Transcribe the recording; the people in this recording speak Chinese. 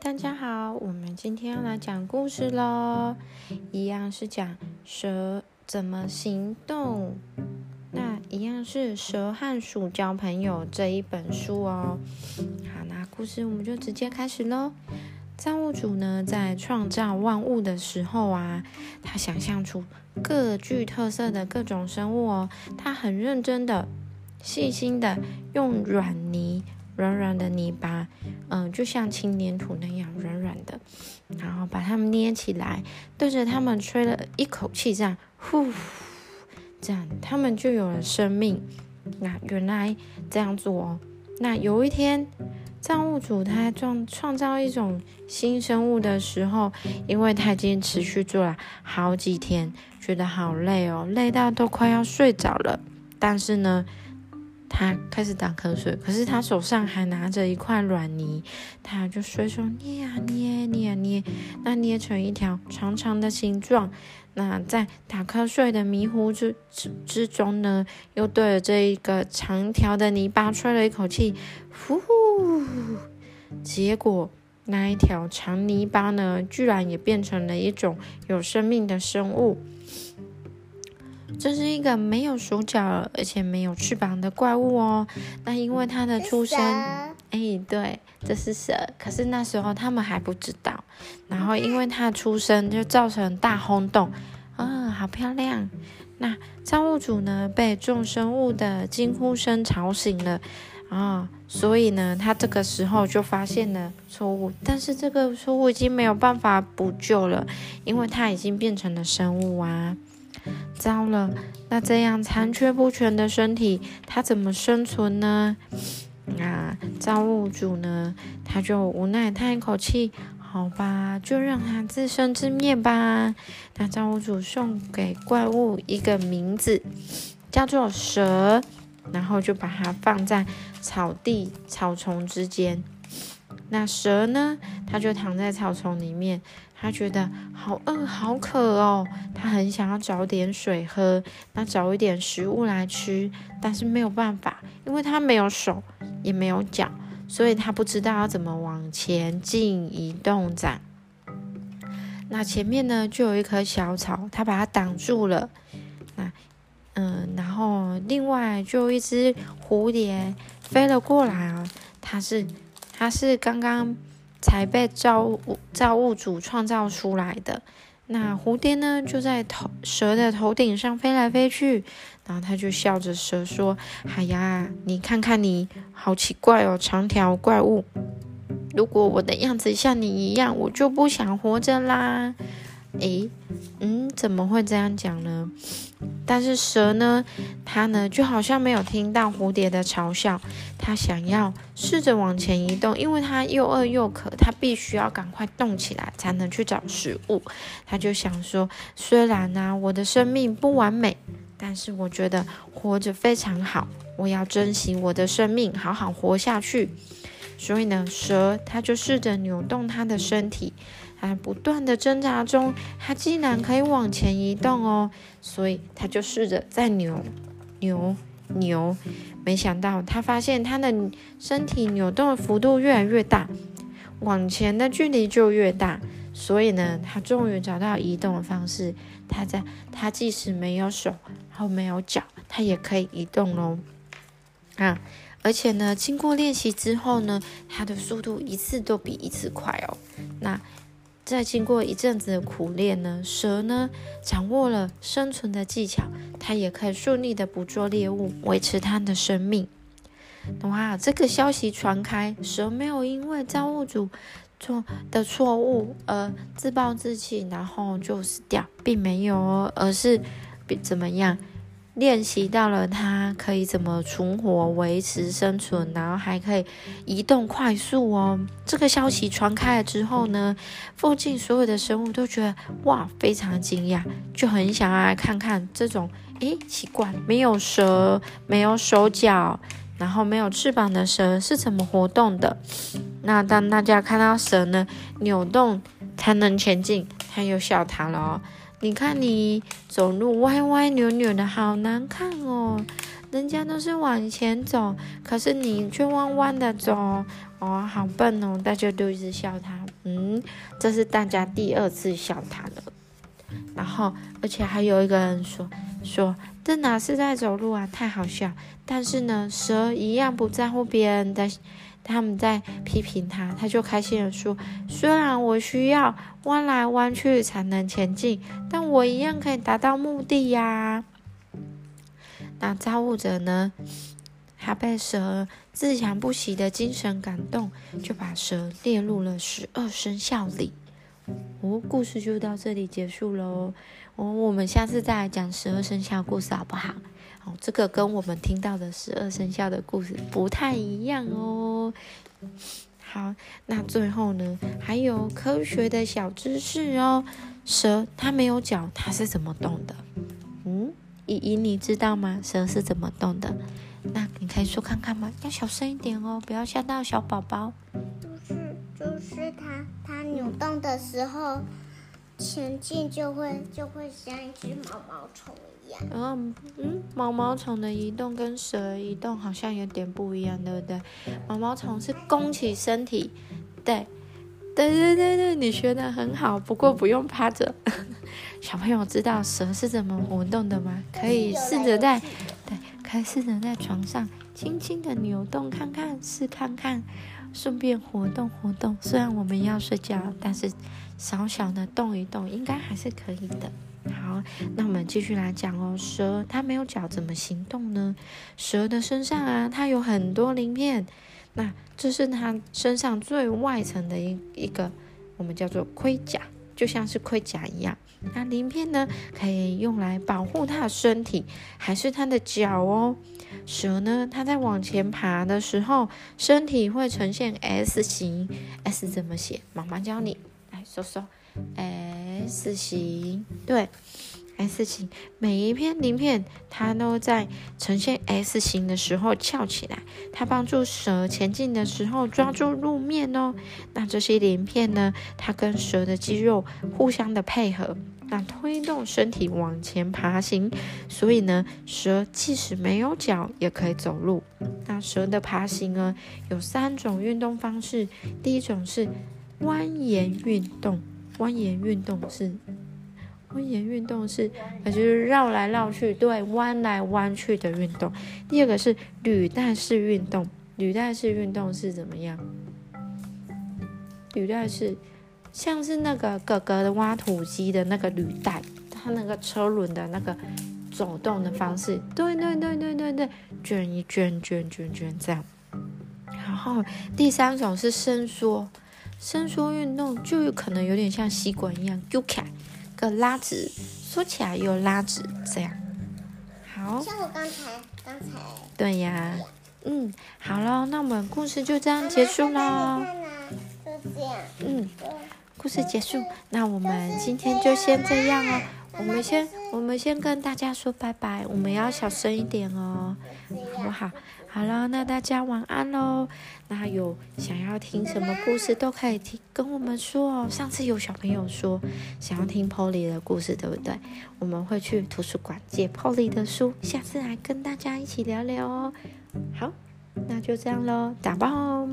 大家好，我们今天要来讲故事喽，一样是讲蛇怎么行动。那一样是《蛇和鼠交朋友》这一本书哦。好，那故事我们就直接开始喽。造物主呢，在创造万物的时候啊，他想象出各具特色的各种生物哦，他很认真的、细心的用软泥。软软的泥巴，嗯，就像轻粘土那样软软的，然后把它们捏起来，对着它们吹了一口气，这样，呼，这样它们就有了生命。那原来这样做哦。那有一天，造物主他创创造一种新生物的时候，因为他已经持续做了好几天，觉得好累哦，累到都快要睡着了。但是呢。他开始打瞌睡，可是他手上还拿着一块软泥，他就随手捏啊捏，捏啊捏，那捏成一条长长的形状。那在打瞌睡的迷糊之之之中呢，又对着这一个长条的泥巴吹了一口气，呼，结果那一条长泥巴呢，居然也变成了一种有生命的生物。这是一个没有手脚而且没有翅膀的怪物哦。那因为它的出生，哎，对，这是蛇。可是那时候他们还不知道。然后因为它的出生就造成大轰动，啊，好漂亮！那造物主呢被众生物的惊呼声吵醒了啊，所以呢他这个时候就发现了错误，但是这个错误已经没有办法补救了，因为它已经变成了生物啊。糟了，那这样残缺不全的身体，它怎么生存呢？那，造物主呢，他就无奈叹一口气，好吧，就让它自生自灭吧。那造物主送给怪物一个名字，叫做蛇，然后就把它放在草地草丛之间。那蛇呢，它就躺在草丛里面。它觉得好饿好渴哦，它很想要找点水喝，那找一点食物来吃，但是没有办法，因为它没有手也没有脚，所以它不知道要怎么往前进移动展。那前面呢就有一棵小草，它把它挡住了。那嗯，然后另外就一只蝴蝶飞了过来啊，它是它是刚刚。才被造物造物主创造出来的。那蝴蝶呢，就在头蛇的头顶上飞来飞去，然后它就笑着蛇说：“哎呀，你看看你，好奇怪哦，长条怪物。如果我的样子像你一样，我就不想活着啦。”诶，嗯，怎么会这样讲呢？但是蛇呢，它呢就好像没有听到蝴蝶的嘲笑，它想要试着往前移动，因为它又饿又渴，它必须要赶快动起来才能去找食物。它就想说，虽然呢我的生命不完美，但是我觉得活着非常好，我要珍惜我的生命，好好活下去。所以呢，蛇它就试着扭动它的身体。啊，不断的挣扎中，它竟然可以往前移动哦，所以它就试着再扭、扭、扭，没想到它发现它的身体扭动的幅度越来越大，往前的距离就越大，所以呢，它终于找到移动的方式。它在它即使没有手，然后没有脚，它也可以移动喽。啊，而且呢，经过练习之后呢，它的速度一次都比一次快哦。那在经过一阵子的苦练呢，蛇呢掌握了生存的技巧，它也可以顺利的捕捉猎物，维持它的生命。哇，这个消息传开，蛇没有因为造物主错的错误而自暴自弃，然后就死掉，并没有哦，而是怎么样？练习到了，它可以怎么存活、维持生存，然后还可以移动快速哦。这个消息传开了之后呢，附近所有的生物都觉得哇，非常惊讶，就很想要来看看这种诶，奇怪，没有蛇、没有手脚，然后没有翅膀的蛇是怎么活动的。那当大家看到蛇呢扭动才能前进，他又笑他了哦。你看你走路歪歪扭扭的，好难看哦！人家都是往前走，可是你却弯弯的走，哦，好笨哦！大家都一直笑他。嗯，这是大家第二次笑他了。然后，而且还有一个人说说这哪是在走路啊，太好笑。但是呢，蛇一样不在乎别人的，他们在批评他，他就开心的说：虽然我需要弯来弯去才能前进，但我一样可以达到目的呀。那造物者呢？他被蛇自强不息的精神感动，就把蛇列入了十二生肖里。哦，故事就到这里结束喽。哦，我们下次再来讲十二生肖故事好不好？这个跟我们听到的十二生肖的故事不太一样哦。好，那最后呢，还有科学的小知识哦。蛇它没有脚，它是怎么动的？嗯，依依你知道吗？蛇是怎么动的？那你可以说看看吗？要小声一点哦，不要吓到小宝宝。就是就是它它扭动的时候，前进就会就会像一只毛毛虫然后。嗯，毛毛虫的移动跟蛇移动好像有点不一样，对不对？毛毛虫是弓起身体，对对对对对，你学的很好，不过不用趴着。小朋友知道蛇是怎么活动的吗？可以试着在对。可以试着在床上轻轻的扭动看看，试看看，顺便活动活动。虽然我们要睡觉，但是小小的动一动应该还是可以的。好，那我们继续来讲哦。蛇它没有脚怎么行动呢？蛇的身上啊，它有很多鳞片，那这是它身上最外层的一一个，我们叫做盔甲，就像是盔甲一样。那鳞片呢，可以用来保护它的身体，还是它的脚哦。蛇呢，它在往前爬的时候，身体会呈现 S 型。S 怎么写？妈妈教你，来说说。S 型，对。S 型，每一片鳞片它都在呈现 S 型的时候翘起来，它帮助蛇前进的时候抓住路面哦。那这些鳞片呢，它跟蛇的肌肉互相的配合，那推动身体往前爬行。所以呢，蛇即使没有脚也可以走路。那蛇的爬行呢，有三种运动方式。第一种是蜿蜒运动，蜿蜒运动是。蜿蜒运动是，那就是绕来绕去，对，弯来弯去的运动。第二个是履带式运动，履带式运动是怎么样？履带式像是那个哥哥的挖土机的那个履带，它那个车轮的那个走动的方式。对对对对对对，卷一卷卷卷卷这样。然后第三种是伸缩，伸缩运动就有可能有点像吸管一样，揪开。个拉直，缩起来又拉直，这样好。像我刚才，刚才。对呀，嗯，好了，那我们故事就这样结束喽。就这样。嗯，故事结束，那我们今天就先这样哦。我们先，我们先跟大家说拜拜，我们要小声一点哦，好不好？好了，那大家晚安喽。那有想要听什么故事都可以听，跟我们说哦。上次有小朋友说想要听 Polly 的故事，对不对？我们会去图书馆借 Polly 的书，下次来跟大家一起聊聊哦。好，那就这样喽，打包。